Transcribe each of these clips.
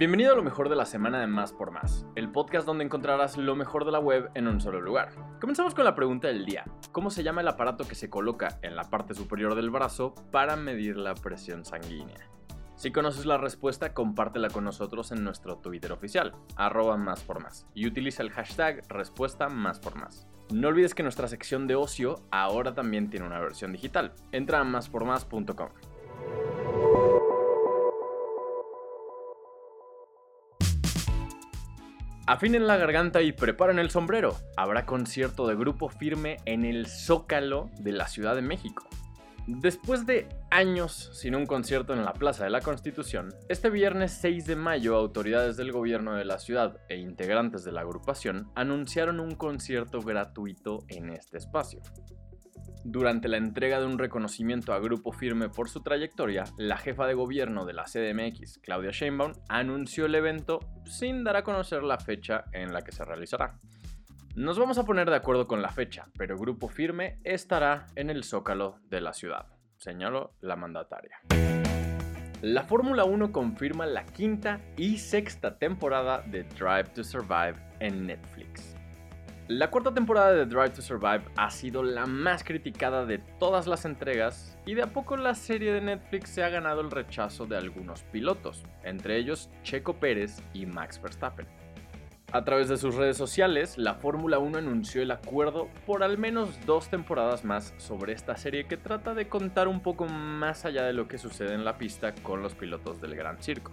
Bienvenido a lo mejor de la semana de Más por Más, el podcast donde encontrarás lo mejor de la web en un solo lugar. Comenzamos con la pregunta del día. ¿Cómo se llama el aparato que se coloca en la parte superior del brazo para medir la presión sanguínea? Si conoces la respuesta, compártela con nosotros en nuestro Twitter oficial, arroba más por más, y utiliza el hashtag respuesta más por más. No olvides que nuestra sección de ocio ahora también tiene una versión digital. Entra a máspormás.com. Afinen la garganta y preparen el sombrero. Habrá concierto de grupo firme en el Zócalo de la Ciudad de México. Después de años sin un concierto en la Plaza de la Constitución, este viernes 6 de mayo autoridades del gobierno de la ciudad e integrantes de la agrupación anunciaron un concierto gratuito en este espacio. Durante la entrega de un reconocimiento a Grupo Firme por su trayectoria, la jefa de gobierno de la CDMX, Claudia Sheinbaum, anunció el evento sin dar a conocer la fecha en la que se realizará. Nos vamos a poner de acuerdo con la fecha, pero Grupo Firme estará en el zócalo de la ciudad, señaló la mandataria. La Fórmula 1 confirma la quinta y sexta temporada de Drive to Survive en Netflix. La cuarta temporada de Drive to Survive ha sido la más criticada de todas las entregas y de a poco la serie de Netflix se ha ganado el rechazo de algunos pilotos, entre ellos Checo Pérez y Max Verstappen. A través de sus redes sociales, la Fórmula 1 anunció el acuerdo por al menos dos temporadas más sobre esta serie que trata de contar un poco más allá de lo que sucede en la pista con los pilotos del Gran Circo.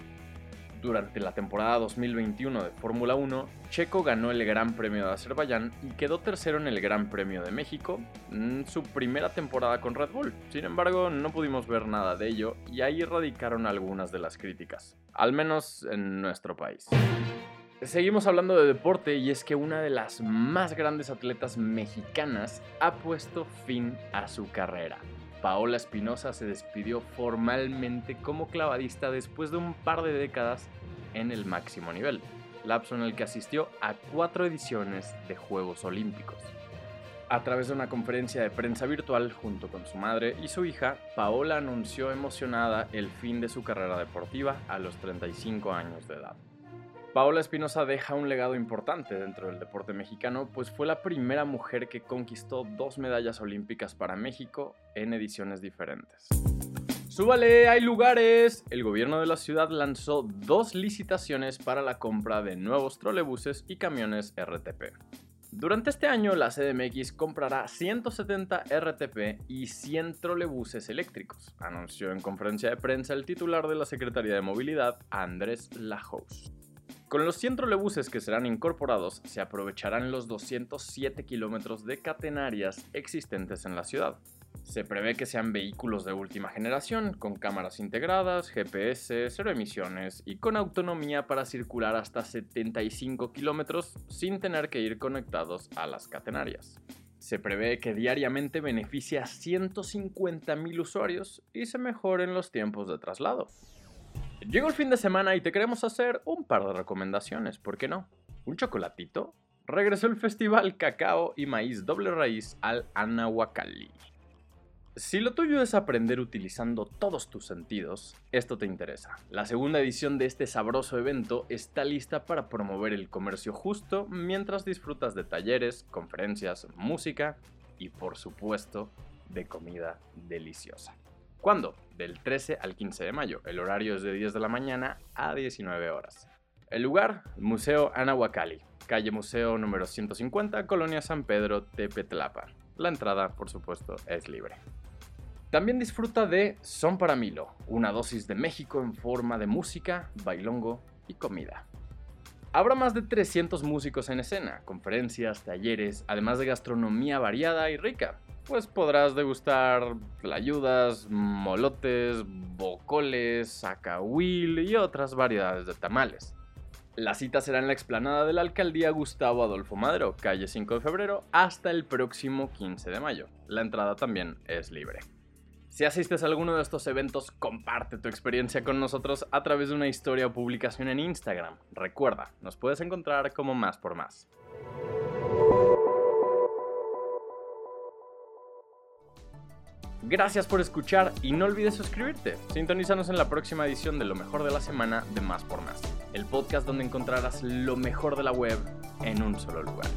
Durante la temporada 2021 de Fórmula 1, Checo ganó el Gran Premio de Azerbaiyán y quedó tercero en el Gran Premio de México, en su primera temporada con Red Bull. Sin embargo, no pudimos ver nada de ello y ahí radicaron algunas de las críticas, al menos en nuestro país. Seguimos hablando de deporte y es que una de las más grandes atletas mexicanas ha puesto fin a su carrera. Paola Espinosa se despidió formalmente como clavadista después de un par de décadas en el máximo nivel, lapso en el que asistió a cuatro ediciones de Juegos Olímpicos. A través de una conferencia de prensa virtual junto con su madre y su hija, Paola anunció emocionada el fin de su carrera deportiva a los 35 años de edad. Paola Espinosa deja un legado importante dentro del deporte mexicano, pues fue la primera mujer que conquistó dos medallas olímpicas para México en ediciones diferentes. ¡Súbale! ¡Hay lugares! El gobierno de la ciudad lanzó dos licitaciones para la compra de nuevos trolebuses y camiones RTP. Durante este año, la CDMX comprará 170 RTP y 100 trolebuses eléctricos, anunció en conferencia de prensa el titular de la Secretaría de Movilidad, Andrés Lajous. Con los 100 trolebuses que serán incorporados, se aprovecharán los 207 kilómetros de catenarias existentes en la ciudad. Se prevé que sean vehículos de última generación, con cámaras integradas, GPS, cero emisiones y con autonomía para circular hasta 75 kilómetros sin tener que ir conectados a las catenarias. Se prevé que diariamente beneficie a 150.000 usuarios y se mejoren los tiempos de traslado. Llegó el fin de semana y te queremos hacer un par de recomendaciones, ¿por qué no? ¿Un chocolatito? Regresó el festival Cacao y Maíz Doble Raíz al Anahuacalli. Si lo tuyo es aprender utilizando todos tus sentidos, esto te interesa. La segunda edición de este sabroso evento está lista para promover el comercio justo mientras disfrutas de talleres, conferencias, música y por supuesto de comida deliciosa. ¿Cuándo? Del 13 al 15 de mayo. El horario es de 10 de la mañana a 19 horas. El lugar, Museo Anahuacalli, calle Museo número 150, Colonia San Pedro, Tepetlapa. La entrada, por supuesto, es libre. También disfruta de Son para Milo, una dosis de México en forma de música, bailongo y comida. Habrá más de 300 músicos en escena, conferencias, talleres, además de gastronomía variada y rica pues podrás degustar playudas, molotes, bocoles, acahuil y otras variedades de tamales. La cita será en la explanada de la alcaldía Gustavo Adolfo Madero, calle 5 de febrero, hasta el próximo 15 de mayo. La entrada también es libre. Si asistes a alguno de estos eventos, comparte tu experiencia con nosotros a través de una historia o publicación en Instagram. Recuerda, nos puedes encontrar como más por más. Gracias por escuchar y no olvides suscribirte. Sintonízanos en la próxima edición de Lo mejor de la semana de Más por Más. el podcast donde encontrarás lo mejor de la web en un solo lugar.